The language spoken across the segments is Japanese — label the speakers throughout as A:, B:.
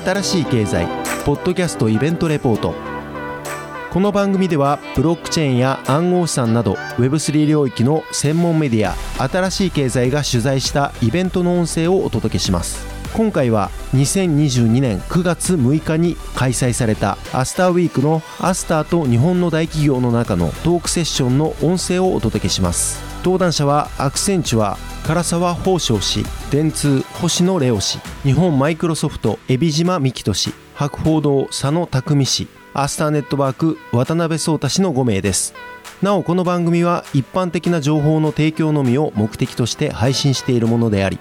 A: 新しい経済ポッドキャストイベントレポート。この番組ではブロックチェーンや暗号資産など Web3 領域の専門メディア新しい経済が取材したイベントの音声をお届けします。今回は2022年9月6日に開催されたアスターウィークのアスターと日本の大企業の中のトークセッションの音声をお届けします。登壇者はアクセンチュア唐沢宝生氏電通星野レオ氏。日本マイクロソフト海老島幹人氏博報堂佐野匠氏アスターネットワーク渡辺壮太氏の5名です。なおこの番組は一般的な情報の提供のみを目的として配信しているものであり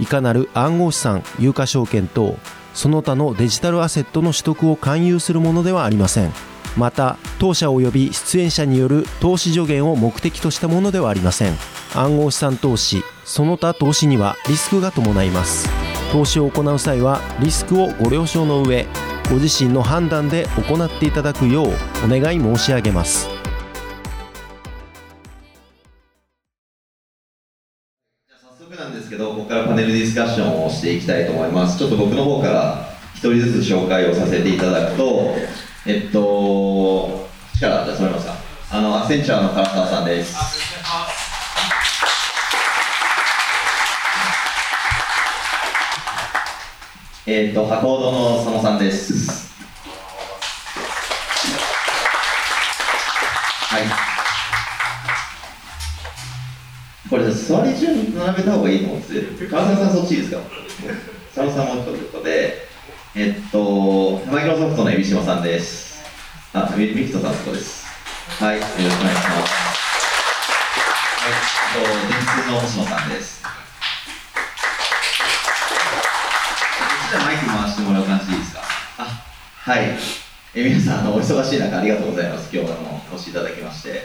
A: いかなる暗号資産有価証券等その他のデジタルアセットの取得を勧誘するものではありません。また当社及び出演者による投資助言を目的としたものではありません。暗号資産投資その他投資にはリスクが伴います。投資を行う際はリスクをご了承の上ご自身の判断で行っていただくようお願い申し上げます。
B: 早速なんですけどここからパネルディスカッションをしていきたいと思います。ちょっと僕の方から一人ずつ紹介をさせていただくとえっと力出してもらえますか？あのアクセンチャーの唐沢さんです。えっと博報堂の佐野さんですはいこれ座り順並べた方がいいと思うんですよ。川沢さんそっちいいですか？佐野さんもということで、えっと、マイクロソフトの海老島さんです。あ、ミミキトさんそこです。はい、よろしくお願いします。はい、えっと、電通の星野さんです。こっちじゃマイク回してもらう感じでいいですかあ、はい。え皆さん、あのお忙しい中ありがとうございます。今日はあのお越しいただきまして。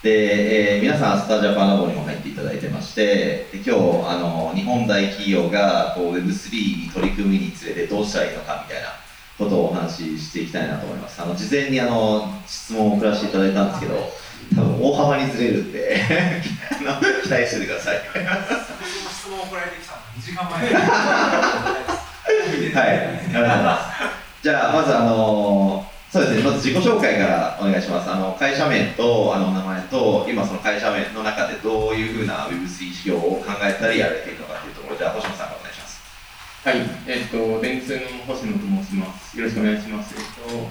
B: で、えー皆さん、スタジャパンラボにも入っていただいてまして、で今日あの、日本大企業がこう Web3 に取り組みにつれてどうしたらいいのかみたいなことをお話ししていきたいなと思います。あの事前にあの質問を送らせていただいたんですけど、多分大幅にずれるんで 期待しててください。
C: 質問送られてきたの2時間前
B: はい、ありがとうございます。じゃあ、まず、あのそうですね、まず自己紹介からお願いします。あの会社名とあの名前と、今その会社名の中でどういうふうな Web3 事業を考えたりやられているのかというところ、じゃあ、星野さんからお願いします。
D: はい、えっと、電通の星野と申します。よろしくお願いします。えっと、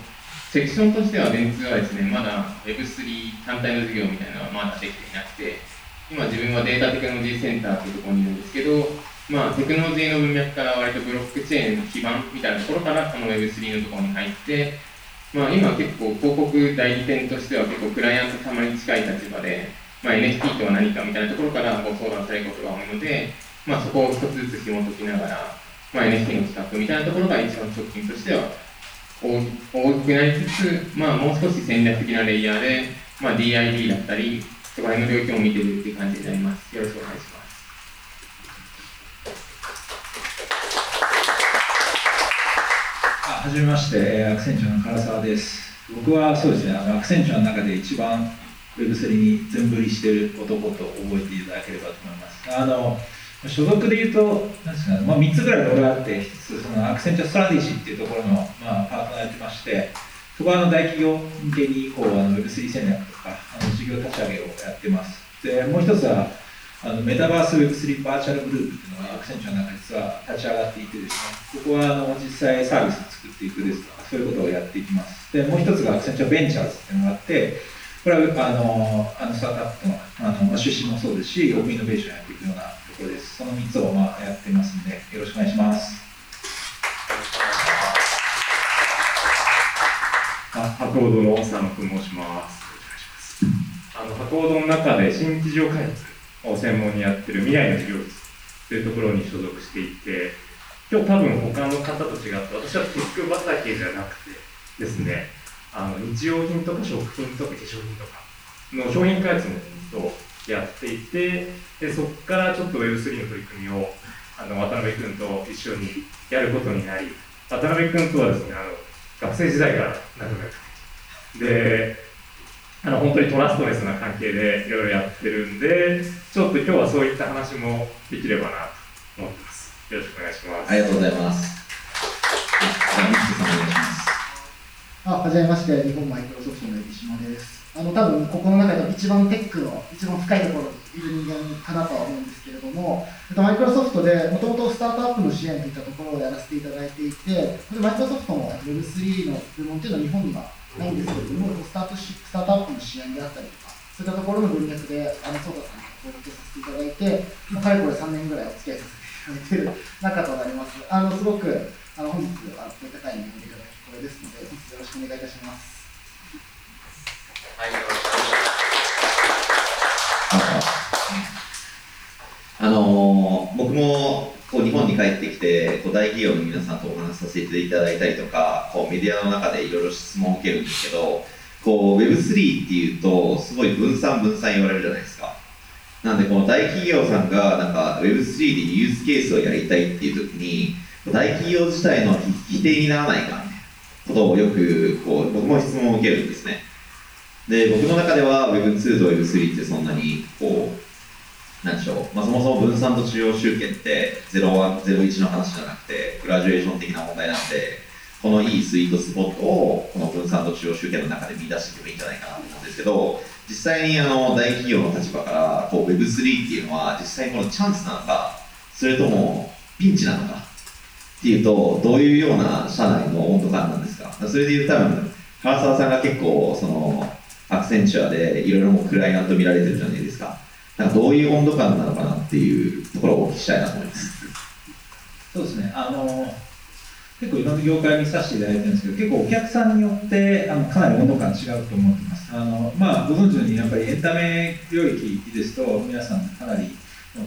D: セクションとしては電通はですね、まだ Web3 単体の事業みたいなのはまだできていなくて、今自分はデータテクノロジーセンターというところにいるんですけど、まあ、テクノロジーの文脈から割とブロックチェーンの基盤みたいなところからこの Web3 のところに入って、まあ、今結構広告代理店としては結構クライアント様に近い立場で、まあ、NFT とは何かみたいなところからご相談されることが多いので、まあ、そこを一つずつ紐解きながら、まあ、NFT の企画みたいなところが一番直近としては大きくなりつつ、まあ、もう少し戦略的なレイヤーで、まあ、DID だったり、そこら辺の領域も見てるっていう感じになります。よろしくお願いします。
E: あはじめまして、えーアクセンチュアの唐沢です。僕はそうですね、あのアクセンチュアの中で一番 Web3 に全振りしている男と覚えていただければと思います。あの所属でいうと、なんですかねまあ、3つぐらいロールがあって、1つそのアクセンチュアストラテジーっていうところの、まあ、パートナーやってまして、そこはあの大企業向けにこうあの Web3 戦略とかあの事業立ち上げをやってます。でもう一つはあのメタバース Web3 バーチャルグループっていうのがアクセンチュアの中で実は立ち上がっていてですね、ここはあの実際サービスを作っていくですとか、そういうことをやっていきます。で、もう一つがアクセンチュアベンチャーズっていうのがあって、これはあのあのスタートアップのあの出資もそうですし、オープンイノベーションやっていくようなところです。その3つをまあやってますので、よろしくお願いします。
F: あ博報堂の佐野と申します。あの博報堂の中で新規事業開発を専門にやってる未来の事業室というところに所属していて、今日多分他の方と違って、私はテック畑じゃなくてですね、あの日用品とか食品とか化粧品とかの商品開発のをやっていて、でそこからちょっと Web3 の取り組みをあの渡辺君と一緒にやることになり、渡辺君とはですね、あの学生時代から仲良くて、で、あの本当にトラストレスな関係でいろいろやってるんで、ちょっと今日はそういった話もできればなと思ってます。よろしくお願いします。
B: ありがとうございます。あ、ミスさんお願いします。
G: あ、はじめまして、日本マイクロソフトの海島です。あの、多分ここの中でも一番テックの一番深いところにいる人間かなとは思うんですけれども、えっとマイクロソフトでもともとスタートアップの支援といったところをやらせていただいていて、でマイクロソフトの Web3 の部門っていうのは日本にはないんですけれども、スタートしスタートアップの支援であったりとか、そういったところの文脈で、あの、ソータさんに協力させていただいて、まあ、かれこれ3年ぐらいお付き合いさせていただいている中となります。あの、すごく、あの、本日、あの、こういった会に呼んでいただき光栄ですので、本日よろしくお願いいたします。
B: あのー僕もこう日本に帰ってきてこう大企業の皆さんとお話しさせていただいたりとかこうメディアの中でいろいろ質問を受けるんですけどこう Web3 っていうとすごい分散分散言われるじゃないですか。なんでこの大企業さんがなんか Web3 でユースケースをやりたいっていう時に大企業自体の否定にならないかみたいなことをよくこう僕も質問を受けるんですね。で僕の中では Web2 と Web3 ってそんなにこうなんでしょう、まあ、そもそも分散と中央集権って01、の話じゃなくて、グラジュエーション的な問題なので、このいいスイートスポットをこの分散と中央集権の中で見出していけばいいんじゃないかなと思うんですけど、実際にあの大企業の立場からこう Web3 っていうのは実際このチャンスなのか、それともピンチなのかっていうと、どういうような社内の温度感なんですかそれでいうと多分、唐沢さんが結構そのアクセンチュアでいろいろもうクライアント見られてるじゃないですか。なんかどういう温度感なのかなっていうところをお聞きしたいなと思います。
E: そうですね、あの結構いろんな業界見させていただいてるんですけど、結構お客さんによってあのかなり温度感違うと思ってます。あのまあ、ご存知のように、やっぱりエンタメ領域ですと、皆さんかなり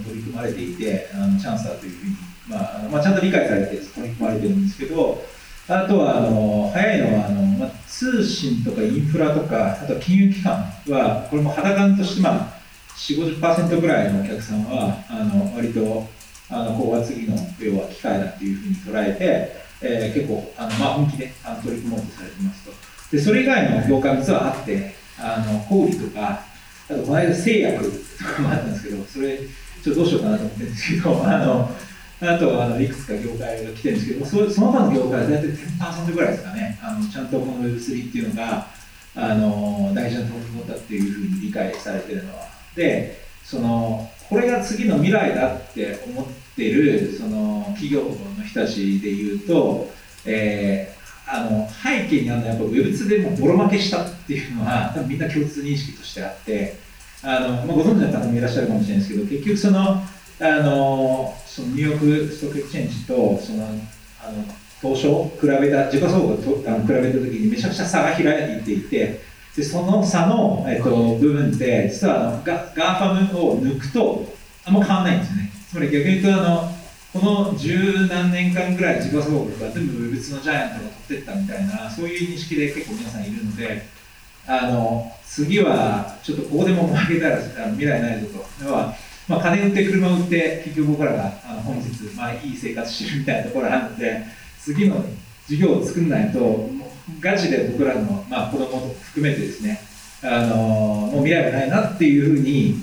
E: 取り組まれていて、あのチャンスだというふうに、まあまあ、ちゃんと理解されて取り組まれてるんですけど、あとはあの早いのはあの、まあ、通信とかインフラとか、あとは金融機関は、これも肌感として、まあ、4、50%ぐらいのお客さんは、あの割とあのここが次の要は機会だっていうふうに捉えて、えー結構あの、まあ、本気であの取り組もうとされてますと。で、それ以外の業界実はあって、あの小売とか、あとこの間製薬とかもあったんですけど、それ、ちょっとどうしようかなと思ってるんですけど、あのあとあのいくつか業界が来てるんですけど、そその他の業界は大体10%ぐらいですかね、あのちゃんとこの Web3 っていうのがあの大事な取り組みだっていうふうに理解されてるのは。でそのこれが次の未来だって思ってるその企業の人たちで言うと、えーあの背景にあるのはやっぱ Web2 でもボロ負けしたっていうのは多分みんな共通認識としてあってあの、まあ、ご存知の方もいらっしゃるかもしれないですけど結局そのあのその New York Stock Exchange とそのあの東証比べた時価総額とあの比べた時にめちゃくちゃ差が開いていてでその差の、えっと、部分って実はあのガ GAFAM を抜くとあんま変わらないんですよね。つまり逆に言うとあのこの十何年間ぐらい時価総額が全部別のジャイアントが取ってったみたいなそういう認識で結構皆さんいるのであの次はちょっとここでも負けたらあの未来ないぞと。要は、まあ、金売って車売って結局僕らがあの本日、まあ、いい生活してるみたいなところあるので次の事業を作んないとガチで僕らの、まあ、子供も含めてですねあのもう未来がないなっていうふうに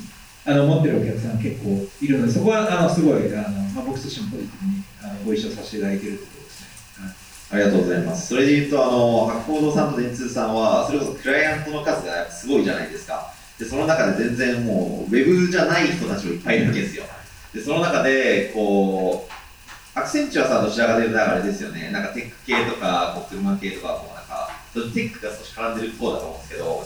E: あの思ってるお客さん結構いるのでそこはあのすごいあの、まあ、僕としてもポジティブにあのご一緒させていただいているということですね。はい
B: ありがとうございます。それで言うと、あの、博報堂さんと電通さんは、それこそクライアントの数がすごいじゃないですか。で、その中で全然もう、ウェブじゃない人たちもいっぱいいるわけですよ。で、その中で、こう、アクセンチュアさんと白髪であれですよね、なんかテック系とか、こう車系とか、こうなんか、テックが少し絡んでる方だと思うんですけど、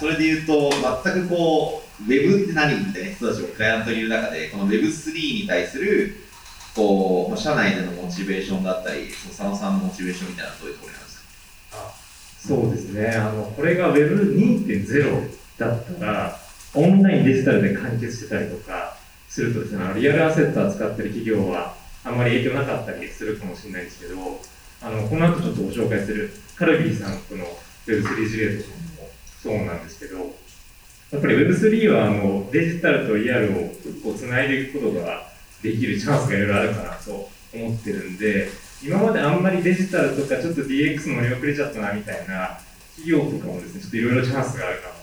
B: それで言うと、全くこう、ウェブって何みたいな人たちもクライアントにいる中で、この Web3 に対する、こう、まあ社内でのモチベーションだったり、その佐野さんのモチベーションみたいなのはどういうところにあるんですか？
F: そうですね、あのこれが Web2.0 だったら、オンライン、デジタルで完結してたりとかするとですね、リアルアセットを扱ってる企業はあんまり影響なかったりするかもしれないですけど、あのこの後ちょっとご紹介するカルビーさんとの Web3 事例とかもそうなんですけど、やっぱり Web3 はあのデジタルとリアルをこうつないでいくことができるチャンスがいろいろあるかなと思ってるんで、今まであんまりデジタルとかちょっと DX 乗り遅れちゃったなみたいな企業とかもですね、ちょっといろいろチャンスがあるかなと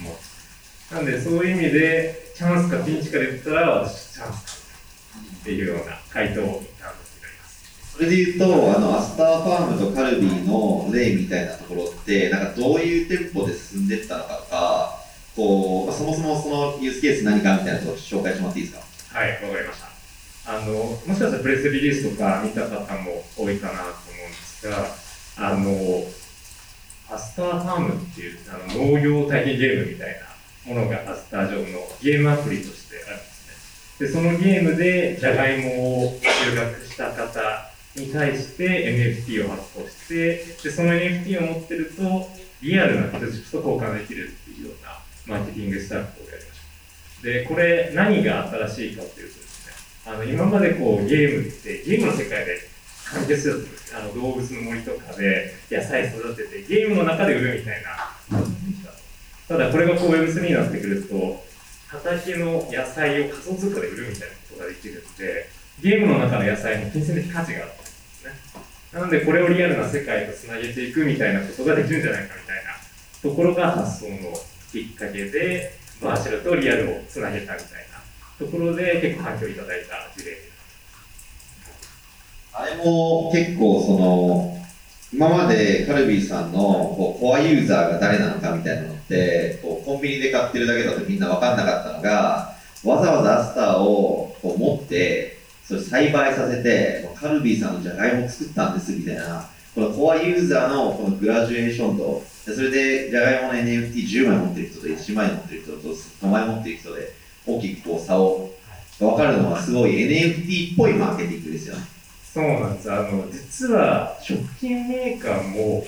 F: 思う。なんでそういう意味で、チャンスかピンチかで言ったら、私チャンスかっていうような回答になると思います。
B: それで言うと、あのアスターファームとカルビーの例みたいなところって、なんかどういう店舗で進んでったのかとか、こうまあそもそもそのユースケース何かみたいなところ紹介してもらっていいですか？
F: はい、わかりました。あの、もしかしたらプレスリリースとか見た方も多いかなと思うんですが、あの、アスターファームっていうあの農業体験ゲームみたいなものがアスター上のゲームアプリとしてでそのゲームでジャガイモを収穫した方に対して NFT を発行して、で、その NFT を持ってると、リアルな人質と交換できるっていうようなマーケティングスタッフをやりました。で、これ何が新しいかっていうとですね、あの今までこうゲームってゲームの世界で完結するんですあの動物の森とかで野菜育ててゲームの中で売るみたいな感じでしたただこれがこう Web3 になってくると畑の野菜を仮想通貨で売るみたいなことができるのでゲームの中の野菜に金銭的価値があるんですね。なのでこれをリアルな世界とつなげていくみたいなことができるんじゃないかみたいなところが発想のきっかけでバーチャルとリアルをつなげたみたいなところで結構反響いただいた事例で。す
B: あれも結構その今までカルビーさんのこうコアユーザーが誰なのかみたいなのってこうコンビニで買ってるだけだとみんな分かんなかったのがわざわざアスターをこう持ってそれ栽培させてカルビーさんのじゃがいもを作ったんですみたいなこのコアユーザーのこのグラジュエーションとそれでじゃがいもの NFT10 枚持ってる人と1枚持ってる人と5枚持ってる人で大きくこう差を分かるのはすごい NFT っぽいマーケティングですよね。
F: そうなんです。あの、実は食品メーカーも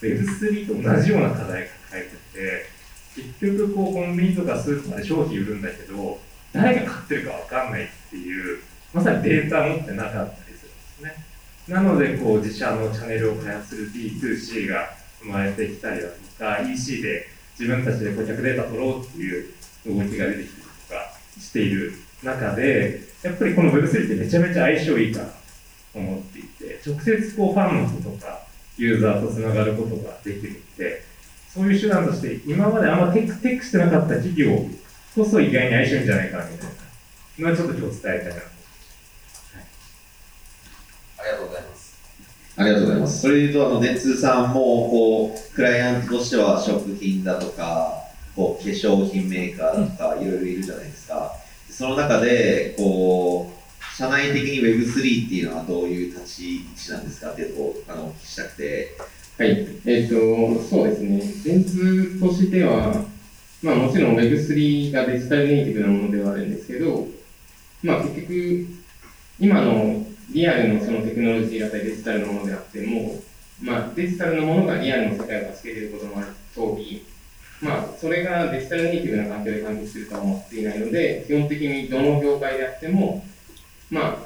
F: Web3 と同じような課題抱えてて、結局こうコンビニとかスーパーで商品売るんだけど、誰が買ってるかわかんないっていう、まさにデータ持ってなかったりするんですね。なので、こう自社のチャンネルを開発する D2C が生まれてきたりだとか、EC で自分たちで顧客データ取ろうっていう動きが出てきたりとかしている中で、やっぱりこの Web3 ってめちゃめちゃ相性いいから思っていて、直接こうファンの人とかユーザーとつながることができるので、そういう手段として今まであんまテックテックしてなかった企業こそ意外に相性いいんじゃないかなみたいなのはちょっと今日伝えたいなと
B: ありがとうございます。ありがとうございます。それで言うと、あの、ネッツーさんも、こう、クライアントとしては食品だとか、こう、化粧品メーカーだとか、いろいろいるじゃないですか。その中で、こう、社内的に Web3 っていうのはどういう立ち位置なんですかっていうと、あの、お聞きしたくて。
D: はい、えっ、と、そうですね、電通としては、まあもちろん Web3 がデジタルネイティブなものではあるんですけど、まあ結局、今のリアルのそのテクノロジーだったりデジタルのものであっても、まあデジタルのものがリアルの世界を助けていることもある通り、まあそれがデジタルネイティブな環境で完結するとは思っていないので、基本的にどの業界であっても、まあ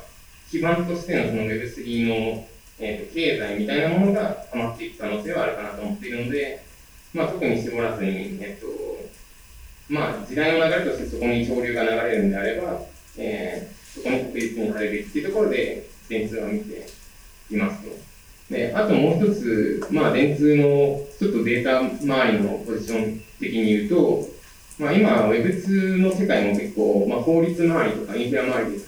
D: 基盤としてのその Web3 のえー、と経済みたいなものが溜まっていく可能性はあるかなと思っているので、まあ、特に絞らずに、えっとまあ、時代の流れとしてそこに潮流が流れるんであれば、えー、そこに確実に貼れるっていうところで、電通は見ていますと。であともう一つ、まあ、電通のちょっとデータ周りのポジション的に言うと、まあ、今、Web2 の世界も結構、まあ、法律周りとかインフラ周りで、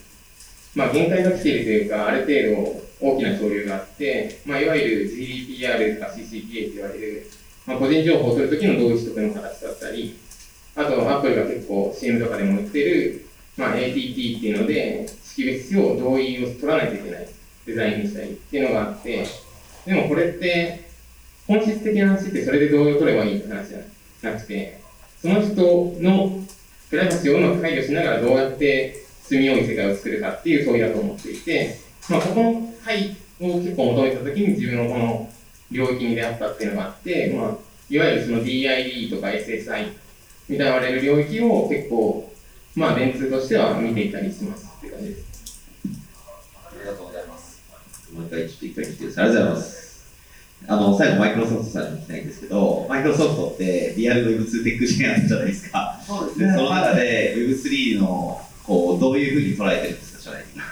D: まあ、限界が来ているというか、ある程度、大きな潮流があって、まあ、いわゆる GDPR とか CCPA と言われる、まあ、個人情報を取るときの同意取得の形だったり、あと、アップルが結構 CM とかでも売ってる、まあ、ATT っていうので、識別を同意を取らないといけないデザインにしたりっていうのがあって、でもこれって、本質的な話ってそれで同意を取ればいいって話じゃなくて、その人のプライバシーをうまく配慮しながらどうやって住みよい世界を作るかっていう問いだと思っていて、まあ、ここの会を結構求めたときに自分のこの領域に出会ったっていうのがあって、まあ、いわゆるその DID とか SSI みたいな言われる領域を結構、まあ、電通としては見ていたりしますっていう感じです。
B: ありがとうございます。もう一回、ちょっと一回聞いてください。ありがとうございます。あの、最後、マイクロソフトさんに聞きたいんですけど、マイクロソフトってリアル Web2 テックジャイアじゃないですか。
G: そうですね。
B: でその中
G: はい
B: で Web3 の、こう、どういうふうに捉えてるんですか、将来的に。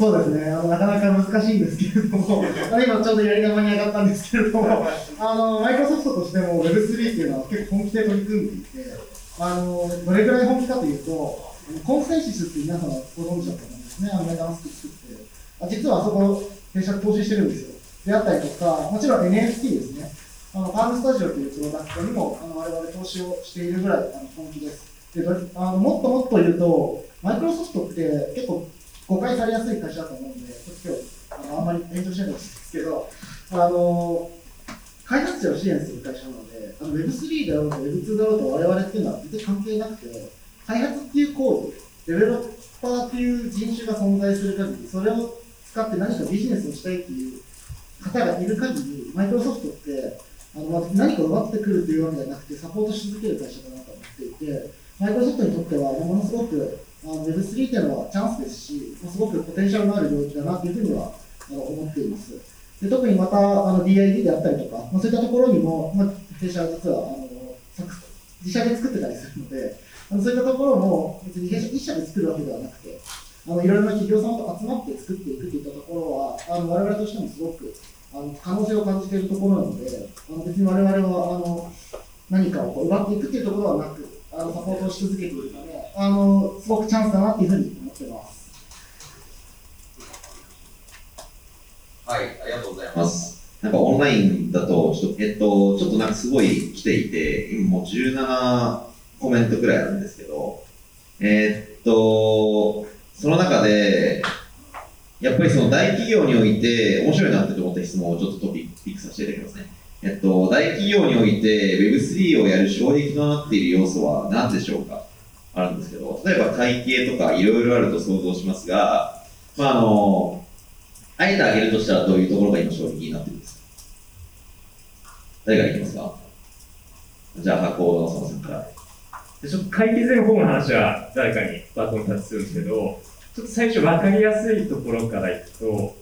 G: そうですね、あのなかなか難しいんですけれども、今ちょうどやり玉に上がったんですけれども、あのマイクロソフトとしても Web3 っていうのは結構本気で取り組んでいて、あのどれぐらい本気かというと、コンセンシスって皆さんご存知だと思うんですね、あのメガマスク作って。あ実はあそこ、弊社投資してるんですよ。であったりとか、もちろん NFT ですね。あの、パームスタジオというプロダクトにも、あの、我々投資をしているぐらい、あの、本気です。で、あのもっともっと言うと、マイクロソフトって結構誤解されやすい会社だと思うんで、ちょっと今日、あの、あんまり炎上しないでほしいんですけど、あの、開発者を支援する会社なので、あの Web3 であろうと Web2 であろうと我々っていうのは全然関係なくて、開発っていう行為、デベロッパーっていう人種が存在する限り、それを使って何かビジネスをしたいっていう方がいる限り、マイクロソフトって、あの何か奪ってくるというわけではなくて、サポートし続ける会社だなと思っていて、マイクロソフトにとっては、ものすごく Web3 っていうのはチャンスですし、すごくポテンシャルのある領域だなというふうには思っています。で特にまたあの DID であったりとか、まあ、そういったところにも、まあ、弊社は実はあの自社で作ってたりするので、あのそういったところも別に弊社一社で作るわけではなくて、あのいろいろな企業さんと集まって作っていくといったところは、あの我々としてもすごくあの可能性を感じているところなので、あの別に我々はあの何かをこう奪っていくというところはなく、あのサポートし続けているので、あのすごくチャンスだなというふうに思ってます。
B: はい、ありがとうございます。なんかオンラインだと、ちょっと、えっと、ちょっとなんかすごい来ていて、今もう17コメントくらいあるんですけど、えーっと、その中で、やっぱりその大企業において、面白いなって思った質問をちょっとトピックさせていただきますね。えっと、大企業において Web3 をやる障壁となっている要素は何でしょうか？あるんですけど、例えば会計とかいろいろあると想像しますが、まあ、あの、あえてあげるとしたらどういうところが今障壁になってるんですか？誰がいきますか？じゃあ、箱の佐野さんから。
F: ちょっと解決の方の話は誰かにバトンタッチするんですけど、ちょっと最初分かりやすいところからいくと、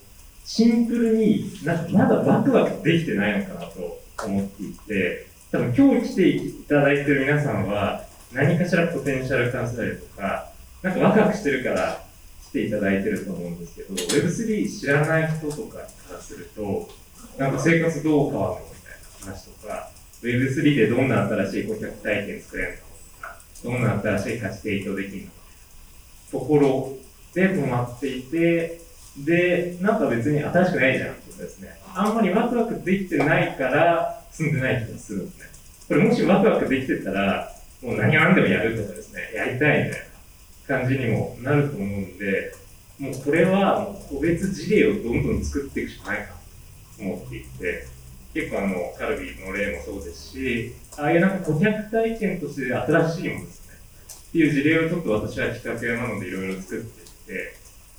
F: シンプルになんかまだワクワクできてないのかなと思っていて、多分今日来ていただいてる皆さんは何かしらポテンシャル感じたりとか、なんかワクワクしてるから来ていただいてると思うんですけど、Web3 知らない人とかからすると、なんか生活どう変わるのみたいな話とか、Web3 でどんな新しい顧客体験作れるのかとか、どんな新しい価値提供できるのかところで止まっていて、で、なんか別に新しくないじゃんってことですね。あんまりワクワクできてないから進んでない気がするんですね。これもしワクワクできてたら、もう何が何でもやるとかですね、やりたいみたいな感じにもなると思うんで、もうこれはもう個別事例をどんどん作っていくしかないかと思っていて、結構あの、カルビーの例もそうですし、ああいうなんか顧客体験として新しいものですね。っていう事例をちょっと私は企画屋なのでいろいろ作っていって、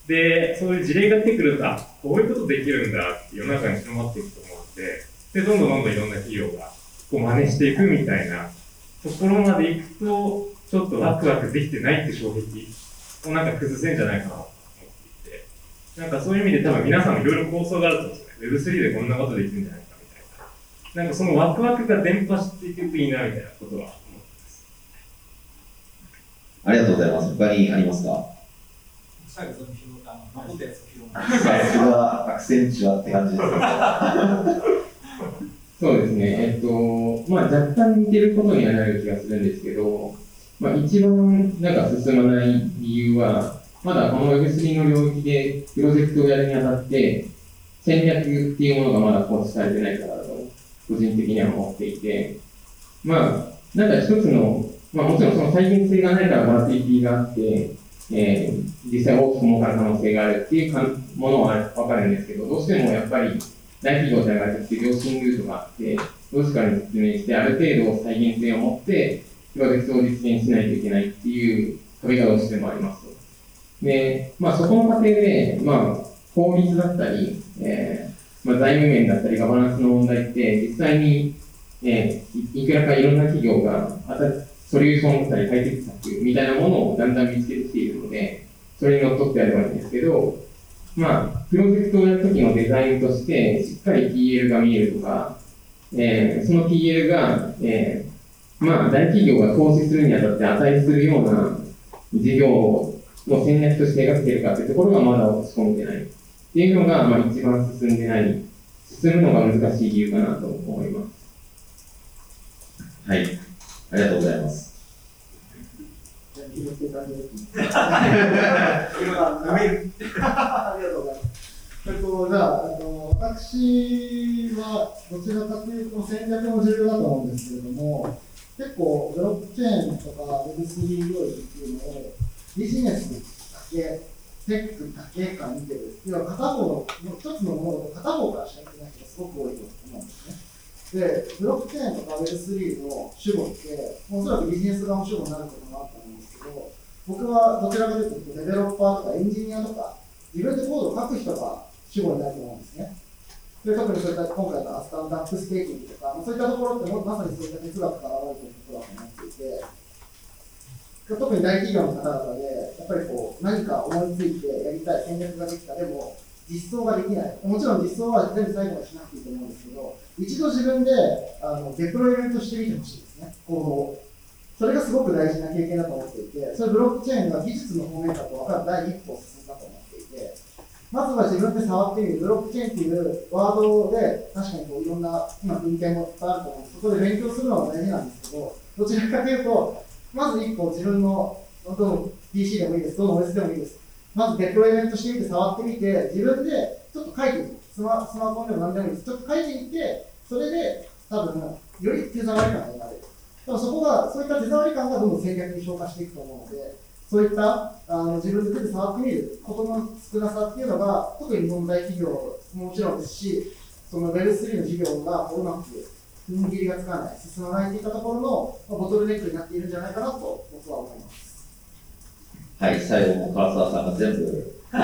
F: で、そういう事例が出てくると、あ、こういうことできるんだって世の中に広まっていくと思うので、で、どんどんどんどんいろんな企業がこう真似していくみたいなところまでいくと、ちょっとワクワクできてないって障壁をなんか崩せんじゃないかなと思っていて、なんかそういう意味で多分皆さんもいろいろ構想があると思うんですよね。Web3 でこんなことできるんじゃないかみたいな。なんかそのワクワクが伝播していくといいなみたいなことは思ってます。
B: ありがとうございます。他にありますか？
C: 最後その拾ったあの残ったやつを拾う
B: さすがアクセンチュアって感じですね。
D: そうですね、えっと、まあ、若干似てることにはなる気がするんですけど、まあ、一番なんか進まない理由は、まだこの Web3 の領域でプロジェクトをやるにあたって、戦略っていうものがまだ構築されてないからだと、個人的には思っていて、まあ、なんか一つの、まあ、もちろんその再現性がないからバラティティがあって、えー実際大きく儲かる可能性があるっていうかものはわかるんですけど、どうしてもやっぱり大企業じゃないとって良心ルートがあって、ロジカルに説明して、ある程度再現性を持って、プロジェクトを実現しないといけないっていう壁がどうしてもありますと。で、まあそこの過程で、まあ法律だったり、えーまあ財務面だったりガバナンスの問題って、実際に、えーいくらかいろんな企業が、あたソリューションだったり解決策みたいなものをだんだん見つけてきているので、それにのっとってやればいいんですけど、まあ、プロジェクトをやるときのデザインとして、しっかり PL が見えるとか、えーその PL が、えーまあ、大企業が投資するにあたって値するような事業の戦略として描けてるかというところがまだ落ち込んでない。っていうのが、まあ、一番進んでない、進むのが難しい理由かなと思います。
B: はい。ありがとうございます。
G: じゃあ拾っていただける。ありがとうございます。えっと、じゃあ、えっと、私はどちらかというと戦略も重要だと思うんですけれども、結構ブロックチェーンとか Web3 領域っていうのをビジネスだけ、テックだけから見てる。要は片方の、一つのものを片方からしか見てない人がすごく多いと思うんですね。で、ブロックチェーンとか Web3 の主語って、おそらくビジネス側の主語になることもあると思うんですど、僕はどちらかというと、デベロッパーとかエンジニアとか、自分でコードを書く人が主語になると思うんですね。で特にそういった今回のアスターの dApp staking とか、そういったところってもまさにそういった哲学から現れているところだと思っていて、特に大企業の方々で、やっぱりこう何か思いついてやりたい、戦略ができた、でも実装ができない、もちろん実装は全部最後までしなくていいと思うんですけど、一度自分であの deployment してみてほしいですね、コードを。それがすごく大事な経験だと思っていて、それブロックチェーンが技術の方面だと分かる第一歩を進んだと思っていて、まずは自分で触ってみる、ブロックチェーンっていうワードで、確かにこういろんな、今、文献もいっぱいあると思うそこで勉強するのが大事なんですけど、どちらかというと、まず一歩自分の、どの PC でもいいです、どの OS でもいいです。まずデプロイメントしてみて、触ってみて、自分でちょっと書いてみる。スマスマホでも何でもいいです。ちょっと書いてみて、それで多分、より手触り感が生まれる。だからそこが、そういった手触り感がどんどん戦略に消化していくと思うので、そういったあの自分で手で触ってみることの少なさっていうのが、特に日本大企業ももちろんですし、その Web3 の事業がうまく踏ん切りがつかない、進まないといったところのまあボトルネックになっているんじゃないかなと僕は思います。
B: はい、最後も唐沢さんが全部、期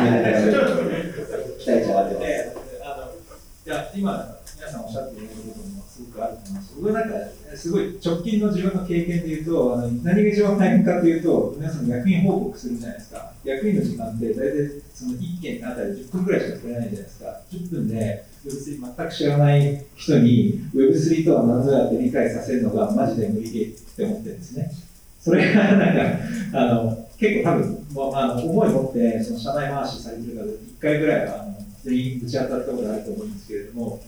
B: 待値上がってます。
E: いや今すごい直近の自分の経験で言うとあの何が一番大変かというと皆さん役員報告するじゃないですか。役員の時間って大体その1件あたり10分ぐらいしか取れないじゃないですか。10分で Web3 全く知らない人に Web3 とは何ぞやって理解させるのがマジで無理ゲーって思ってるんですね。それがなんかあの結構多分、まあ、あの思い持ってその社内回しされてる方1回ぐらいはあの全員ぶち当たったことあると思うんですけれども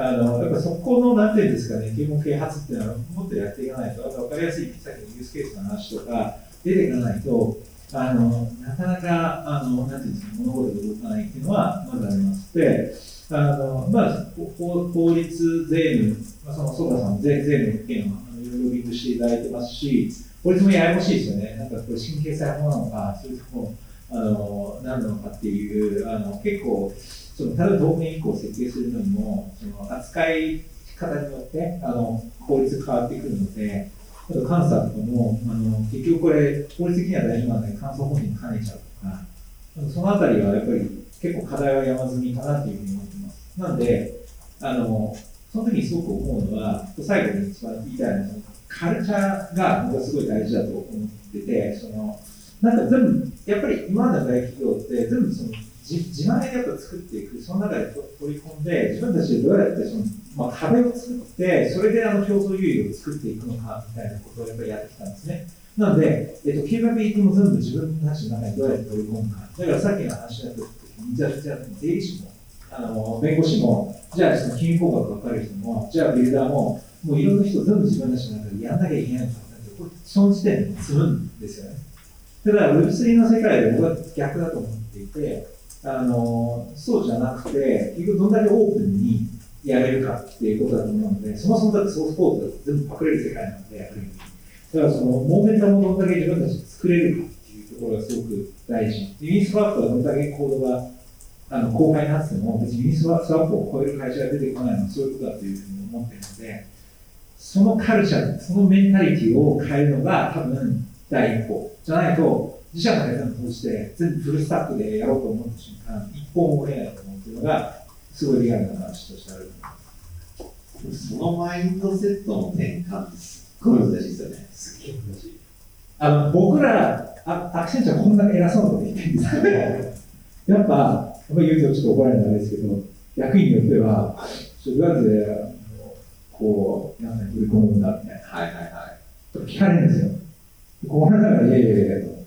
E: あのやっぱそこのなんていうんですかね、啓蒙啓発っていうのはもっとやっていかないと、あと分かりやすいさっきのユースケースの話とか出ていかないと、あのなかなかあのなんていうんですか物事が動かないっていうのはまずあります。で、あのまあ、法法律、税務、まあ、その曽田さん税税務の件はあのいろいろリンクしていただいてますし、法律もややこしいですよね。なんかこれ神経裁法なのか、それともあの何なのかっていう、あの結構、その例えば道面以降設計するのにも、その扱い方によってあの法律変わってくるので、あと監査とかも、あの結局これ、法律的には大丈夫なんだけど、監査本人に兼ねちゃうとか、そのあたりはやっぱり結構課題は山積みかなっていうふうに思ってます。なんで、あのその時にすごく思うのは、最後に一番言いたいのは、そのカルチャーが僕はすごい大事だと思ってて、そのなんか全部、やっぱり今までの大企業って、全部その自自前でやっぱ作っていく、その中で取り込んで、自分たちでどうやってその、まあ、壁を作って、それであの競争優位を作っていくのかみたいなことをやっぱりやってきたんですね。なので、えっと、ケーパビリティも全部自分たちの中にどうやって取り込むか。だからさっきの話だった時に、じゃあ、じゃあ税理士も、あの弁護士も、じゃあその金融工学分かる人も、じゃあビルダーも、もういろんな人全部自分たちの中でやんなきゃいけないのかって、これその時点で積むんですよね。ただ Web3 の世界で僕は逆だと思っていて、あのそうじゃなくて、結局どんだけオープンにやれるかっていうことだと思うので、そもそもだってソースコードだって全部パクれる世界なので、ある意味。だからそのモーメンタムをどんだけ自分たちで作れるかっていうところがすごく大事。ユニスワップはどんだけコードがあの公開になってても、別にユニスワップを超える会社が出てこないのはそういうことだというふうに思っているので、そのカルチャー、そのメンタリティを変えるのが多分第一歩。じゃないと、自社の会社を通して全部 full stack でやろうと思った瞬間、一歩も折れないと思うっていうのが、すごいリアルな話としてあると思います。
B: そのマインドセットの転換ってすっごい難しいですよね。
E: すっげえ難しい。あの僕ら、あアクセンチャーこんな偉そうなこと言ってるんですけど、やっぱ、やっぱり言うとちょっと怒られるのあれですけど、役員によっては、ちょっとどうやって、こう、なんか振り込むんだみたいな。
B: はいはいはい。
E: と聞かれるんですよ。これなら、いやいやいやいやと。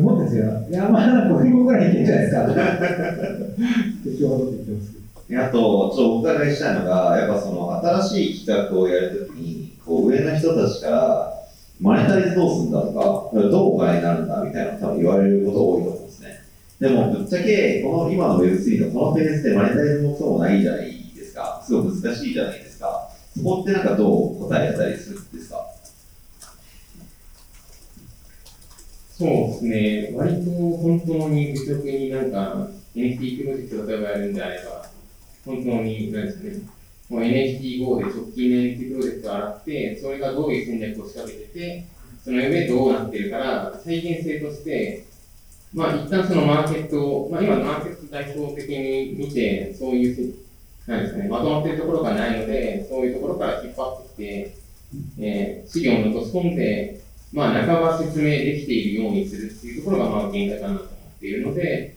E: 思ってんですよ。いや、まあ、5分後ぐらいいけんじゃないですか。適当なこと言ってますけど。
B: であと、ちょっとお伺いしたいのが、やっぱその新しい企画をやるときに、こう上の人たちから、マネタイズどうするんだとか、どうお金になるんだみたいなの多分言われること多いと思うんですね。でも、ぶっちゃけ、この今の Web3 のこのフェーズでマネタイズもそうもないじゃないですか。すごく難しいじゃないですか。そこってなんかどう答えたりするんですか
D: そうですね、割と本当に愚直になんか NFT プロジェクト例えばやるんであれば、本当に、なんですかね、もう NFT5 で直近の NFT プロジェクトを洗って、それがどういう戦略を仕掛けてて、その上どうなってるから、再現性として、まあ一旦そのマーケットを、まあ今のマーケット代表的に見て、そういうなんですね、まとまってるところがないので、そういうところから引っ張ってきて、えー、資料を落とし込んで、まあ、半ば説明できているようにするっていうところが、まあ、限界かなと思っているので、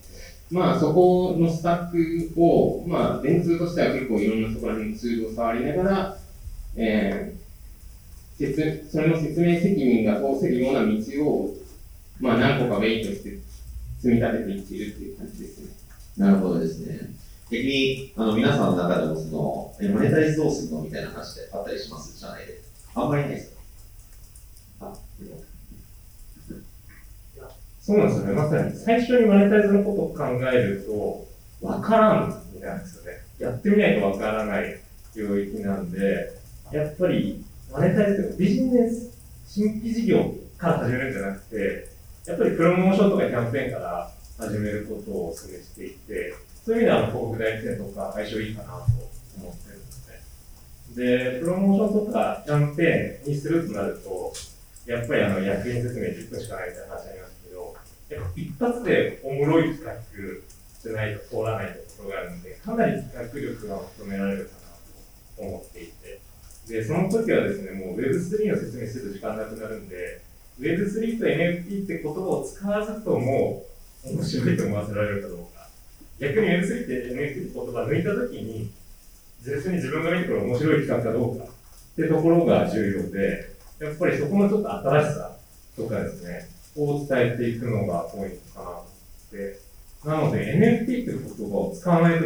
D: まあ、そこのスタックを、まあ、電通としては結構いろんなそこら辺のツールを触りながら、えー、説それの説明責任が通せるような道を、まあ、何個かウェイトして積み立てていっているっていう感じですね。
B: なるほどですね。逆に、あの、皆さんの中でも、その、マネタイズどうするのみたいな話であったりしますじゃないで。あんまりないですか？
F: そうなんですよね。まさに、最初にマネタイズのことを考えると、わからんみたいなんですよね。やってみないとわからない領域なんで、やっぱり、マネタイズというか、ビジネス、新規事業から始めるんじゃなくて、やっぱりプロモーションとかキャンペーンから始めることをお勧めしていて、そういう意味では、広告代理店とか相性いいかなと思ってるんですね。で、プロモーションとかキャンペーンにするとなると、やっぱりあの役員説明10分しかないみたいな話あります、やっぱ一発でおもろい企画じゃないと通らないところがあるので、かなり企画力が求められるかなと思っていて、で、その時はですね、もう Web3 の説明すると時間なくなるんで、Web3 と NFT って言葉を使わずとも面白いと思わせられるかどうか。逆に Web3 って NFT って言葉抜いたときに、純粋に自分が見てくる面白い企画かどうかってところが重要で、やっぱりそこのちょっと新しさとかですね、を伝えていくのがポイントかなって、なので NFT っていう言葉を使わないとき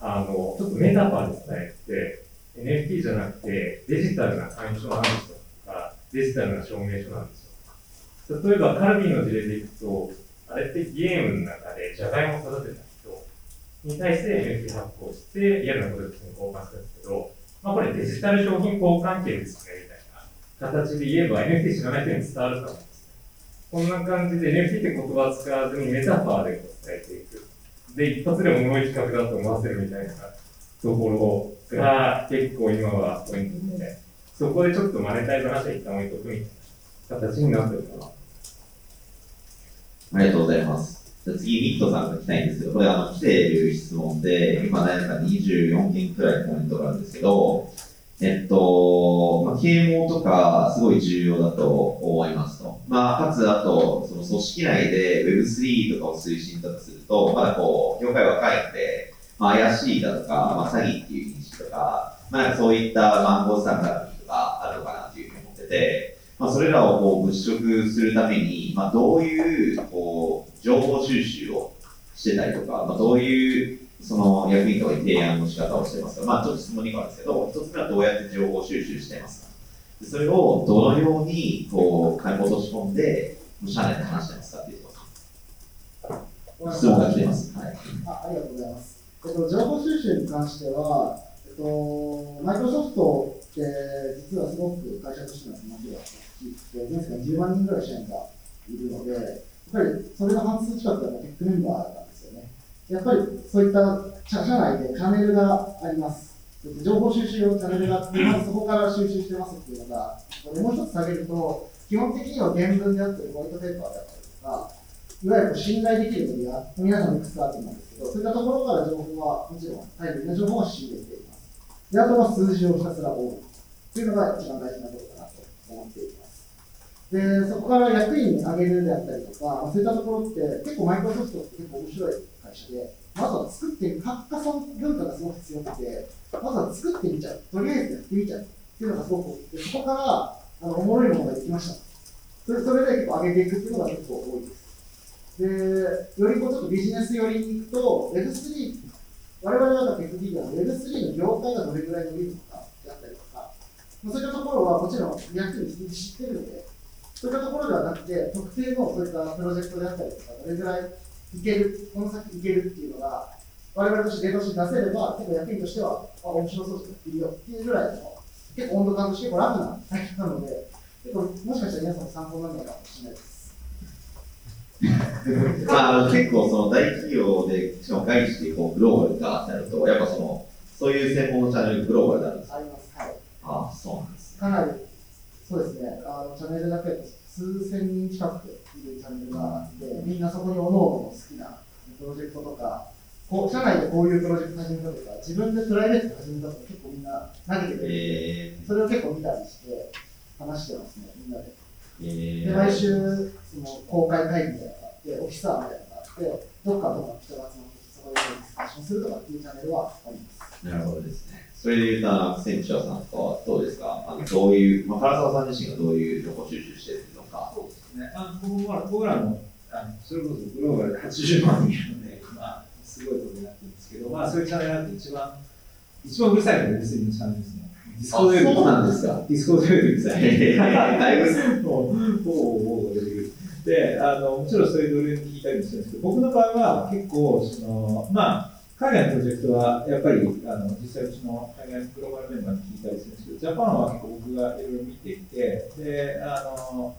F: は、あの、ちょっとメタファーで伝えて、NFT じゃなくてデジタルな会員証なんですよとか、デジタルな証明書なんですよ。例えばカルビーの事例でいくと、あれってゲームの中でじゃがいもを育てた人に対して NFT 発行して、リアルなプロジェクトに交換するんですけど、まあこれデジタル商品交換権ですよね、みたいな形で言えば NFT 知らない人に伝わると思うんです。こんな感じで NFT って言葉を使わずにメタファーで伝えていく。で、一発でおもろい企画だと思わせるみたいなところが結構今はポイントで、そこでちょっとマネタイズ話は一旦置いとくみたいな形になってるかな。
B: ありがとうございます。じゃあ次、ミットさんが来たいんですけど、これあの来ている質問で、今何か24件くらいコメントがあるんですけど、えっと、まあ、啓蒙とかすごい重要だと思いますと。まあ、かつ、あと、その組織内で Web3 とかを推進だとすると、まだこう、業界若いので、まあ、怪しいだとか、まあ、詐欺っていう認識とか、まあ、そういった暗号資産からとかあるのかなというふうに思ってて、まあ、それらをこう物色するために、まあ、どういうこう情報収集をしてたりとか、まあ、どういうその役員とかに提案の仕方をしてますか、まあ、ちょっと質問に変わるんですけど、一つ目はどうやって情報収集してますか。それをどのようにこう金落とし込んで、社内で話してますかっていうこと質問が来てます。はい、
G: あありがとうございます。えっと、情報収集に関しては、えっと、マイクロソフトって実はすごく会社としての規模が大きくて、全世10万人ぐらい社員がいるので、やっぱりそれの半数近くがテックメンバーなんですよね。やっぱりそういった社社内でチャンネルがあります。情報収集用チャンネルがあって、まずそこから収集してますっていうのが、これもう一つ下げると、基本的には原文であったり、ホワイトペーパーであったりとか、いわゆる信頼できるメディア、皆さんいくつかあると思うんですけど、そういったところから情報は、もちろん、タイムリーな情報は仕入れています。で、あとは数字をひたすら追うというのが一番大事なとことかなと思っています。で、そこから役員に上げるであったりとか、そういったところって、結構マイクロソフトって結構面白い会社で、まずは作ってみる、カッカ文化がすごく強くて、まずは作ってみちゃう、とりあえずやってみちゃうっていうのがすごく多くて、そこからあのおもろいものができました。それそれで結構上げていくっていうのが結構多いです。で、よりこうちょっとビジネス寄りに行くと、Web3、我々はテック企業の Web3 の業界がどれぐらい伸びるのかであったりとか、そういったところはもちろん役に知ってるので、そういったところではなくて、特定のそういったプロジェクトであったりとか、どれぐらいいける、この先いけるっていうのが、我々としてデータとして出せれば、結構役員としては、あ、面白そうじゃん、いるよっていうぐらいの、結構温度感として結構ラフな体験なので、結構もしかしたら皆さんも参考になるのかもしれないです。
B: まあ、結構その大企業で、しかも外資でこうグローバルかってなると、やっぱその、そういう専門のチャンネルグローバルなんですか？
G: あります。はい。
B: ああ、そうなんです。
G: かなり、そうですね、あのチャンネルだけで数千人近くいるチャンネルがあって、みんなそこにおのおの好きなプロジェクトとか、こう社内でこういうプロジェクト始めたとか、自分でプライベートで始めたとか、結構みんな投げてくれて、
B: え
G: それを結構見たりして、話してますね、みんなで。
B: ー、え
G: で、
B: ー、
G: 毎週、その公開会議みたいなのがあって、オフィサーみたいなのがあって、どっかとか人が集まってそこでディスカッションするとかっていうチャンネルはあります。
B: なるほどですね。それで言うと、センチュアさんとかはどうですか？あのどういう、まあ、唐沢さん自身がどういう情報収集してるのか？
E: そうですね。あの僕は僕らもあのそれこそグローバルで80万人いるので、まあ、すごいことになってるんですけど、まあ、そういうチャンネルがあって一番、一番うるさいのが Web3 のチャンネルですね。ディスコードより
B: そうなんですか。
E: ディスコードよりうるさい。
B: えー、だいぶ、
E: もう、もう、もう出てくる。で、あの、もちろんそういうドルに聞いたりもしてるんですけど、僕の場合は結構、その、まあ、海外のプロジェクトは、やっぱり、あの、実際うちの海外のグローバルメンバーに聞いたりするんですけど、ジャパンは結構僕がいろいろ見ていて、で、あの、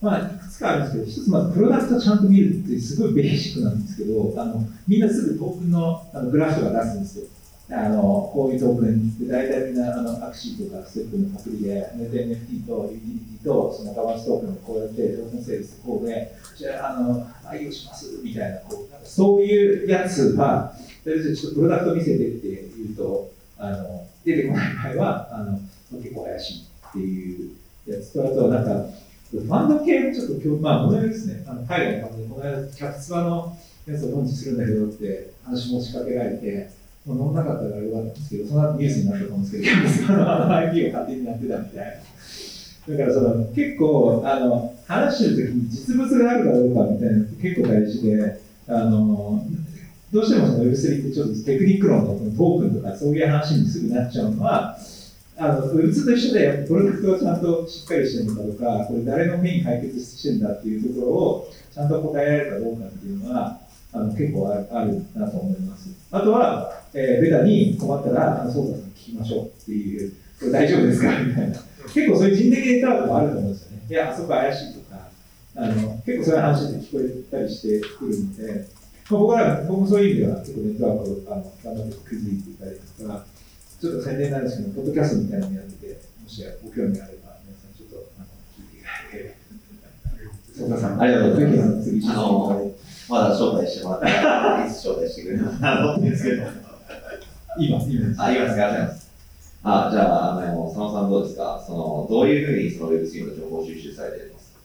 E: まあ、いくつかあるんですけど、一つまずプロダクトちゃんと見るってすごいベーシックなんですけど、あの、みんなすぐトークンのあのグラフとか出すんですよ。あの、こういうトークンで、大体みんな、あの、アクシーとかステップのパクリで、NFT とユーティリティと、そのガバナンストークンをこうやって、トークンセールスこうで、じゃあ、あの、愛用します、みたいな、こう、なんかそういうやつは、とりあえずちょっとプロダクト見せてって言うと、あの、出てこない場合は、あの、結構怪しいっていうやつと、あとはなんか、ファンド系もちょっと今日、まあ、この間ですね、あの海外のファンドで、この間、キャプツバのやつをローンチするんだけどって話持ちかけられて、もう乗んなかったからよかったんですけど、その後ニュースになったと思うんですけど、キャプツバの IP を勝手になってたみたいな。だからその結構あの話してるときに実物があるかどうかみたいなのって結構大事で、あのどうしてもその Web3 ってちょっとテクニック論のトークンとかそういう話にすぐなっちゃうのは、あの Web2 と一緒で、プロダクトがちゃんとしっかりしてるのかとか、これ誰のペイン解決してるんだっていうところをちゃんと答えられるかどうかっていうのは、あの結構あるあるなと思います。あとは、えーベタに困ったら、あの、そうだ聞きましょうっていう、これ大丈夫ですか？みたいな。結構そういう人的ネットワークもあると思うんですよね。いや、あそこ怪しいとか、あの結構そういう話って聞こえたりしてくるので、まあ、僕ら、僕もそういう意味では結構ネットワークをあの頑張って築いていたりとか、ちょっと宣伝なんですけど、ポッドキャストみたいなのやってて、もしご興味があれば、皆さんちょっとあの聞いていただければ。そうかさん、
B: ありがとうございます。
E: ぜひあの、
B: まだ招待してもらったら、いつ招待してくれるのかなと思ってるんです。けど。
E: 今、今、
B: あ、います。か、ありがとうございます。あ、じゃあ、あの、佐野さんどうです。かその、どういうふうにその Web3 の情報収集されています。か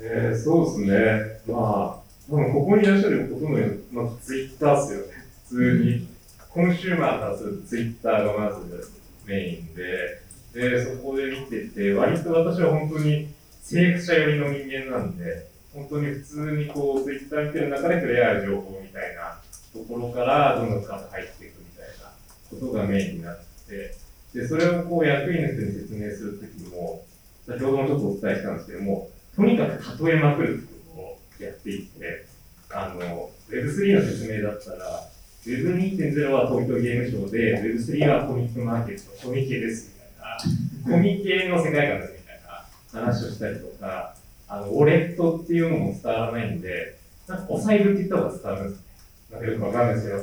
F: えー、そうです。ね。まあ、多分ここにいらっしゃるほとんど、まあ、ツイッターです。よね。普通に。コンシューマーからするとツイッターがまずメインで、で、そこで見てて、割と私は本当に征服者寄りの人間なんで、本当に普通にこう、ツイッター見てる中で触れ合う情報みたいなところから、どんどん深く入っていくみたいなことがメインになってて、で、それをこう、役員の人に説明するときも、先ほどもちょっとお伝えしたんですけども、とにかく例えまくるってことをやっていって、あの、Web3 の説明だったら、Web2.0 は東京ゲームショウで、Web3 はコミックマーケット、コミケですみたいな、コミケの世界観ですみたいな話をしたりとか、あの、ウォレットっていうのも伝わらないんで、なんかお財布って言った方が伝わるんですね。なんかよくわかんないですけど、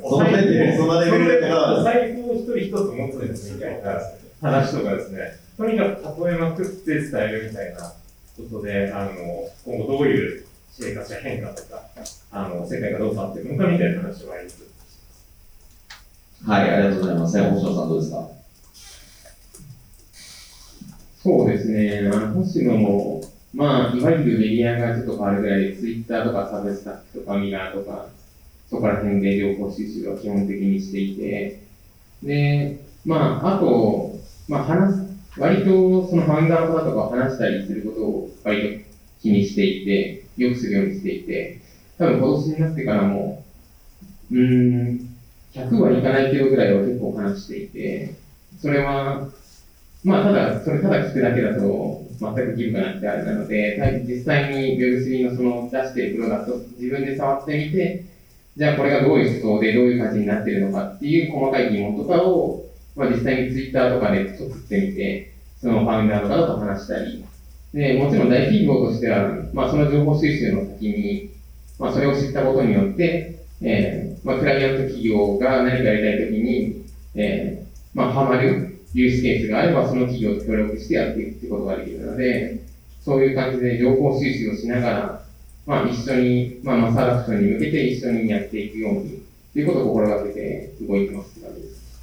F: お財布を一人一つ持つですみたいな話とかですね、とにかく例えまくって伝えるみたいなことで、あの、今後どういう生活や変化とか、あの、世界がどう変わっていくのかみたいな話を毎日
B: はい、ありがとうございます。星野さんどうですか？
D: そうですね、あの星野も、まあ、いわゆるメディアがちょっと変わるぐらいで、ツイッターとかサブスタックとかミラーとか、そこら辺で情報収集を基本的にしていて、で、まあ、あと、まあ、話す、割とそのファウンダーの方とか話したりすることを割と気にしていて、よくするようにしていて、多分今年になってからも、うん、100はいかないけどぐらいは結構話していて、それは、まあ、ただ、それただ聞くだけだと、全く義務がなくてあれなので、実際に Web3 のその出しているプロダクト、自分で触ってみて、じゃあこれがどういう思想でどういう価値になってるのかっていう細かい疑問とかを、まあ、実際に Twitter とかで送ってみて、そのファウンダーの方と話したり、で、もちろん大企業としては、まあ、その情報収集の先に、まあ、それを知ったことによって、えー、まあ、クライアント企業が何かやりたいときに、えー、まあ、ハマるユースケースがあれば、その企業と協力してやっていくってことができるので、そういう感じで情報収集をしながら、まあ、一緒に、まあ、マサーダクションに向けて一緒にやっていくように、ということを心がけて動いてますって感じです。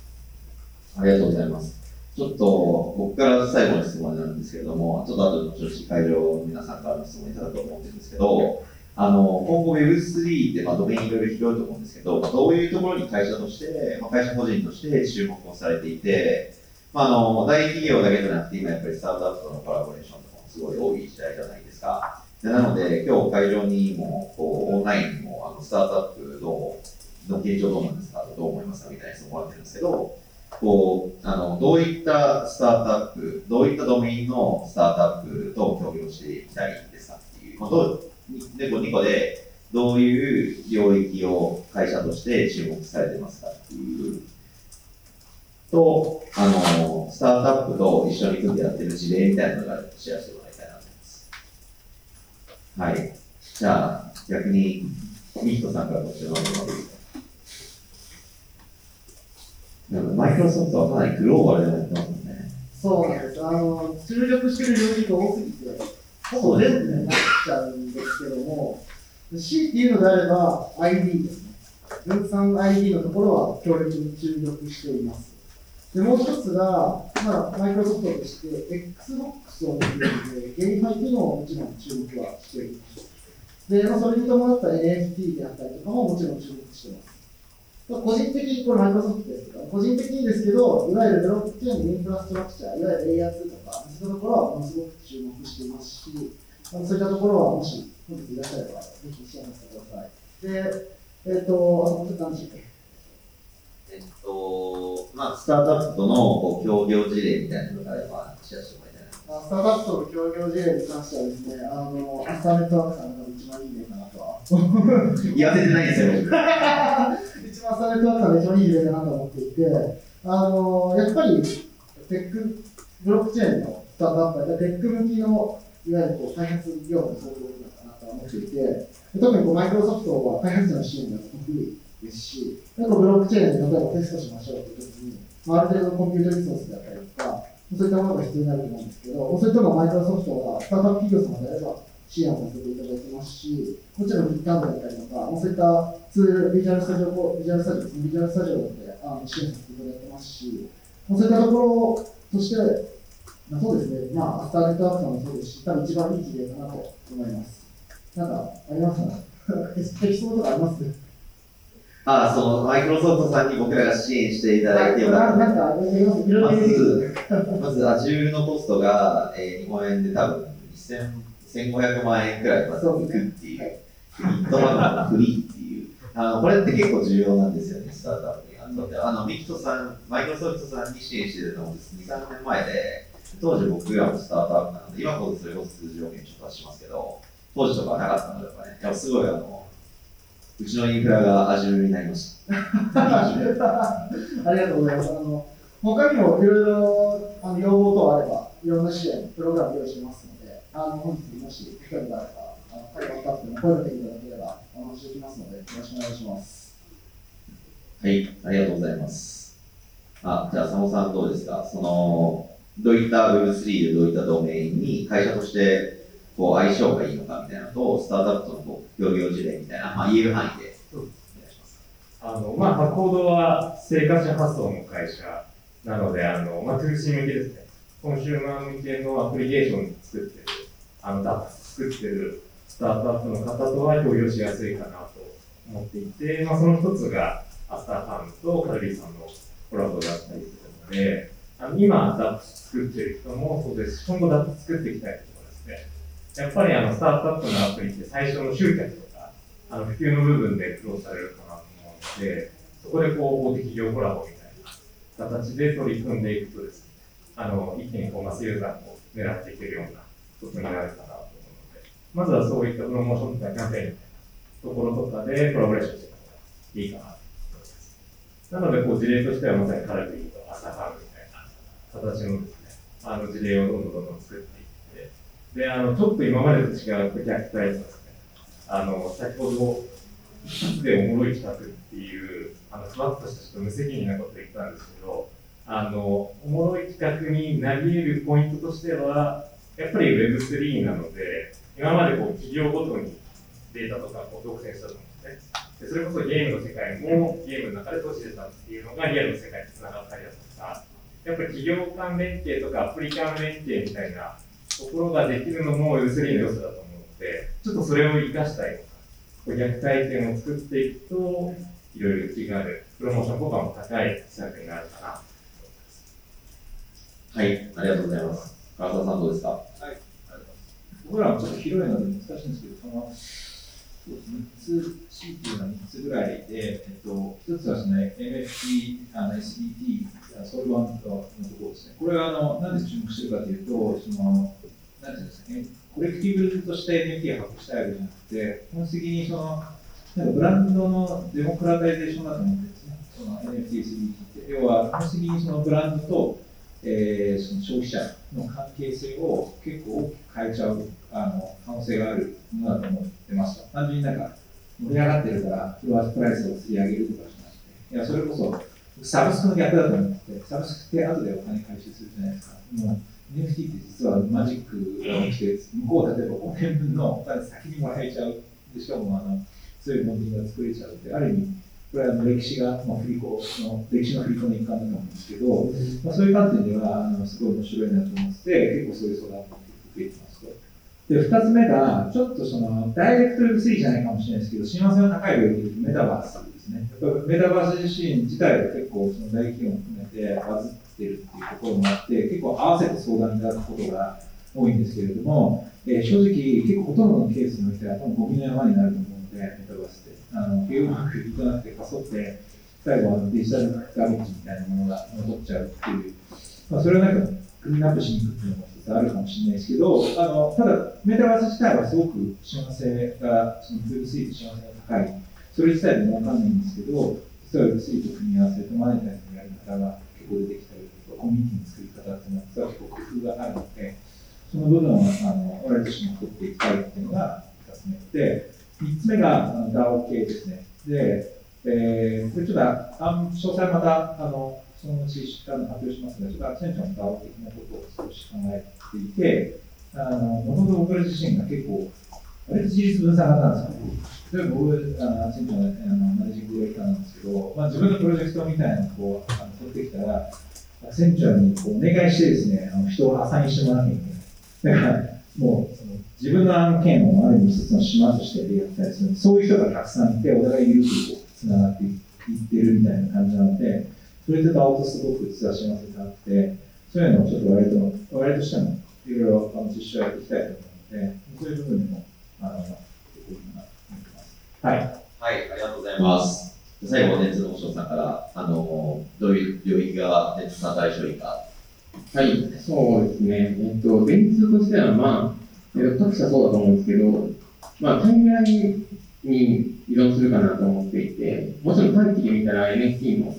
B: ありがとうございます。ちょっと僕から最後の質問なんですけれども、ちょっと後で後々会場の皆さんからの質問いただくと思うんですけど、あの今後 Web3 ってまあドメインいろいろ広いと思うんですけど、まあ、どういうところに会社として、まあ、会社個人として注目をされていて、まあ、あの大企業だけじゃなくて、今やっぱりスタートアップとのコラボレーションとかもすごい多い時代じゃないですか。なので、今日会場にもこうオンラインにもあのスタートアップのの現状どうなんですかどう思いますかみたいな質問もらってるんですけど、こうあのどういったスタートアップ、どういったドメインのスタートアップと協業していきたいですかっていう、まあ、どうでこ2個でどういう領域を会社として注目されてますかっていうと、あのスタートアップと一緒に組んでやってる事例みたいなのがシェアしてもらいたいなと思います。はい。じゃあ、逆に、ミヒトさんからご質問をいいですかマイクロソフトはかなりグローバルでやってますもんね。
G: そうなんです。あの、注力してる領域が多すぎて、ほぼ全部になっちゃうんですけども、C っていうのであれば ID ですね。分散 ID のところは強烈に注力しています。で、もう一つが、まあ、マイクロソフトとして Xbox を持っているので、ゲームファイっていうのをもちろん注目はしています。で、まあ、それに伴った NFT であったりとかももちろん注目しています。個人的に、これマイクロソフトですけど、個人的にですけど、いわゆるブロックチェーンのインフラストラクチャー、いわゆるレイヤー2とか、そういったところはものすごく注目していますし、あそういったところはもし本日いらっしゃれば、ぜひシェアさせてください。で、えっ、ー、と、あの、ちょっと何でしたっけ？
B: えっと、まあ、スタートアップとのこう協業事例みたいなのがあれば、シェアしてもらいたいな。
G: スタートアップとの協業事例に関してはですね、あの、アスターネットワークさんが一番いい例かなとは。
B: 言わせてないですよ。
G: 一番サネットワークが一番いい例だなと思っていて、あのやっぱりテック、ブロックチェーンのスタートアップはテック向きのいわゆるこう開発業務の総合なのかなと思っていて、特にこうマイクロソフトは開発者の支援が得意ですし、なんかブロックチェーンで例えばテストしましょうという時に、まあ、ある程度コンピュータリソースだったりとか、そういったものが必要になると思うんですけど、そういったのをマイクロソフトがスタートアップ企業様であれば支援をさせていただいてますし、もちろん GitHub だったりとか、そういったツール、ビジュアルスタジオ、ビジュアルスタジオですね、ビジュアルスタジオであの支援させていただいてますし、そういったところとして、まあ、そうですね、まあ、スターネットワークさんもそうですし、多分一番いい事例かなと思います。なんか、ありますか？適当とかあります？
B: ああ、そのマイクロソフトさんに僕らが支援していただいてよかった。まず、まず、Azure のコストが、えー、日本円で多分1500万円くらいまでいくっていう、ットマグのフリーっていう、あのこれって結構重要なんですよね、スタートアップに。あのミキトさん、マイクロソフトさんに支援してるのも2、3年前で、当時僕らもスタートアップなので、今こそそれこそ通常件ちょっとはしますけど、当時とかはなかったので、ね、やっぱすごいあの、うちのインフラが味になりました。あり
G: がとうございます。あの他にもいろいろあの要望等あれば、いろんな支援、プログラム用意しますので、あの本日もし機会があれば、あの会話スタッフに声をかけていただければお話できますので、よろしくお願いします。
B: はい、ありがとうございます。あじゃあ、佐野さんどうですか？その、どういった Web3 でどういったドメインに会社としてこう相性がいいのかみたいなと、スタートアップとのこう協業事例みたいな、まあ、言える範囲でお願いします。
F: あの、まあ、ハコードは生活者発想の会社なので、あの、まあ、2C 向けですね。コンシューマー向けのアプリケーション作ってる、あの、ダップ作ってるスタートアップの方とは共有しやすいかなと思っていて、まあ、その一つが、アスターファンとカルビーさんのコラボだったりするので、あの今、ダップ作ってる人もそうですし、今後ダップ作っていきたい。やっぱりあのスタートアップのアプリって最初の集客とか、あの普及の部分で苦労されるかなと思うので、そこでこう大手企業コラボみたいな形で取り組んでいくとですね、あの一気にこうマスユーザーを狙っていけるような一つになるかなと思うので、まずはそういったプロモーションとかキャンペーンみたいなところとかでコラボレーションしていくのがいいかなと思います。なので、こう事例としてはまさにカラクリと朝ハムみたいな形のですね、あの事例をどんどんどんどん作って、で、あの、ちょっと今までと違う顧客体験ですね、あの、先ほど、一つでおもろい企画っていう、あの、ふわっとしたちょっと無責任なこと言ったんですけど、あの、おもろい企画になり得るポイントとしては、やっぱり Web3 なので、今までこう企業ごとにデータとかこう独占したと思うんですね。でそれこそゲームの世界もゲームの中で投資してたっていうのがリアルの世界につながったりだとか、やっぱり企業間連携とかアプリ間連携みたいなところができるのも Web3 の良さだと思うので、ちょっとそれを活かしたいとか、顧客体験を作っていくと、いろいろ気がある、プロモーション効果も高い施策になるかなと思います。
B: はい、ありがとうございます。川沢さんどうですか？
E: 僕らはちょっと広いので難しいんですけど、そのそうですね、3つ、C っていうのは3つぐらいで、えっと、1つはですね、の SDT、ソウルバンドのところですね。これはあのなんで注目してるかというと、その、なんですね、コレクティブとして NFT を発行したいわけじゃなくて、本質的にその、なんかブランドのデモクラタイゼーションだと思ってるんですね。その NFT、SDT って。要は、本質的にそのブランドと、えーその消費者の関係性を結構大きく変えちゃうあの可能性があるものだと思ってました。単純になんか盛り上がってるから、フロアプライスを釣り上げるとかじゃなくて、いや、それこそサブスクの逆だと思って、サブスクって後でお金回収するじゃないですか。もう NFT って実はマジックが起きて、向こう例えば5年分のお金先にもらえちゃう。でしかもあの強いモンディングが作れちゃうって、ある意味、これはあの歴史が、まあ、振り子の、歴史の振り子の一環だと思うんですけど、まあ、そういう観点ではあのすごい面白いなと思ってて、結構そういう相談が増えてますと。で、二つ目が、ちょっとその、ダイレクト Web3 じゃないかもしれないですけど、親和性の高い領域でメタバースですね。やっぱりメタバース自身自体が結構その大企業も含めてバズってるっていうところもあって、結構合わせて相談いただくことが多いんですけれども、えー正直、結構ほとんどのケースにおいては、多分ゴミの山になると思うので、メタバースって。あの、うまくいかなくて、かそって、最後デジタルガレージみたいなものが残っちゃうっていう、まあ、それはなんか、クリーンアップしに行くっていうのも一つあるかもしれないですけど、あのただ、メタバース自体はすごく幸せが、その Web3 と幸せが高い、それ自体でもわかんないんですけど、実は Web3 と組み合わせてマネタイズのやり方が結構出てきた、コミュニティの作り方っていうのは、実は結構工夫があるので、その部分をあの我自身も取っていきたいっていうのが2つ目で、3つ目が DAO 系ですね。で、えー、これちょっとあ詳細またあのそのうちあの発表しますので、ちょっとアクセンチョンの DAO 的なことを少し考えていて、あのもともと僕ら自身が結構、割と自立分散型なんですよ。例えば僕、あのアクセンチョンのあのマネージングディレクターなんですけど、まあ、自分のプロジェクトみたいなのをこうあの取ってきたら、アクセンチュアにお願いしてですね、あの人をアサインしてもらわなきゃいけない。だから、もうその自分の案件をある意味一つの島としてやったりするそういう人がたくさんいて、お互い緩くこうつながっていってるみたいな感じなので、それと青とすごく実は幸せがあって、そういうのをちょっと我々と我々としてもいろいろあの実証やっていきたいと思うので、そういう部分でも、あの、結構いいなと思ってます。はい。
B: はい、ありがとうございます。最後、熱の星さんから、あの、どういう領域が熱さん対象いか。
D: はい、そうですね。えっと、電通としては、まあ、えっと、各社そうだと思うんですけど、まあ、タイムラインに依存するかなと思っていて、もちろん短期で見たら NFT の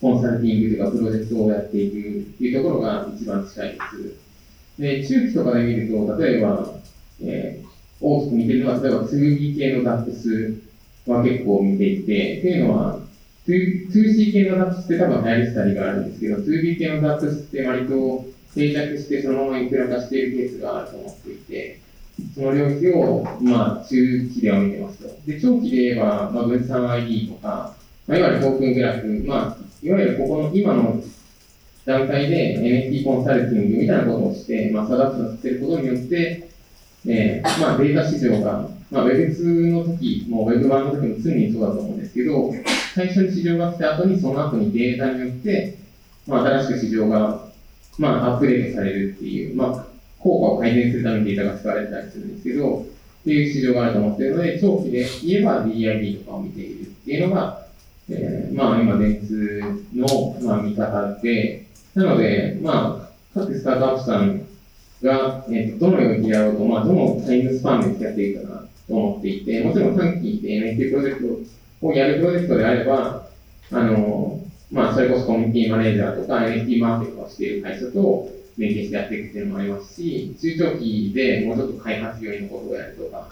D: コンサルティングとかプロジェクトをやっていくっていうところが一番近いです。で、中期とかで見ると、例えば、えー大きく見てるのは、例えば 2B 系の DAPS は結構見ていて、っていうのは、2C 系の DAX って多分流行りしたりがあるんですけど、2B 系の DAX って割と定着してそのままインフラ化しているケースがあると思っていて、その領域を、まあ、中期では見てますと。で、長期で言えば、まあ、分散 ID とか、まあ、いわゆるトークングラフ、まあ、いわゆるここの今の段階で NFT コンサルティングみたいなことをして、まあ、サダプションさせることによって、えーまあ、データ市場が、まあ、Web2 の時も Web1 の時も常にそうだと思うんですけど、最初に市場が来た後に、その後にデータによって、まあ、新しく市場が、まあ、アップデートされるっていう、まあ、効果を改善するためにデータが使われたりするんですけど、っていう市場があると思っているので、長期で言えば DID とかを見ているっていうのが、えーまあ、今、電通の、まあ、見方で、なので、まあ、各スタートアップさんが、えー、とどのようにやろうと、まあ、どのタイムスパンでやっていくかな思っていて、もちろん短期で NFT プロジェクトをやるプロジェクトであれば、あのまあ、それこそコミュニティマネージャーとか NFT マーケットをしている会社と連携してやっていくっていうのもありますし、中長期でもうちょっと開発寄りのことをやるとか、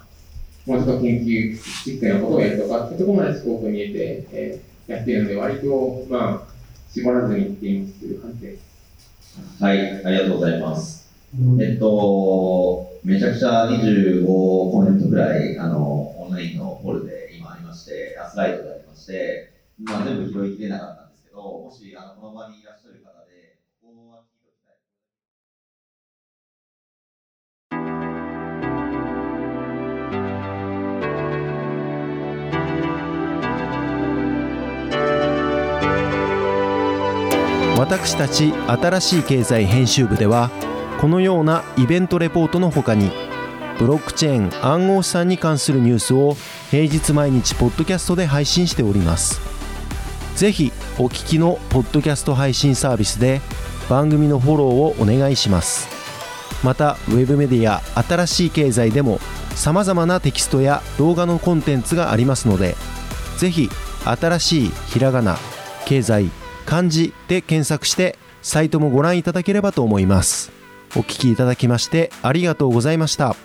D: もうちょっと研究チックなことをやるとかってところまでスコープ見えて、えー、やってるので、割と、まあ、絞らずにいっていますという感じです。
B: はい、ありがとうございます。えっと、めちゃくちゃ25コメントぐらい、あの、オンラインのホールで今ありまして、あスライドでありまして、まあ、全部拾いきれなかったんですけど、もし、あの、この場にいらっしゃる方で、ここは聞いておきたい。
A: 私たち新しい経済編集部ではこのようなイベントレポートの他にブロックチェーン暗号資産に関するニュースを平日毎日ポッドキャストで配信しております。ぜひお聞きのポッドキャスト配信サービスで番組のフォローをお願いします。またウェブメディア新しい経済でもさまざまなテキストや動画のコンテンツがありますのでぜひ新しいひらがな経済漢字で検索してサイトもご覧いただければと思います。お聴きいただきましてありがとうございました。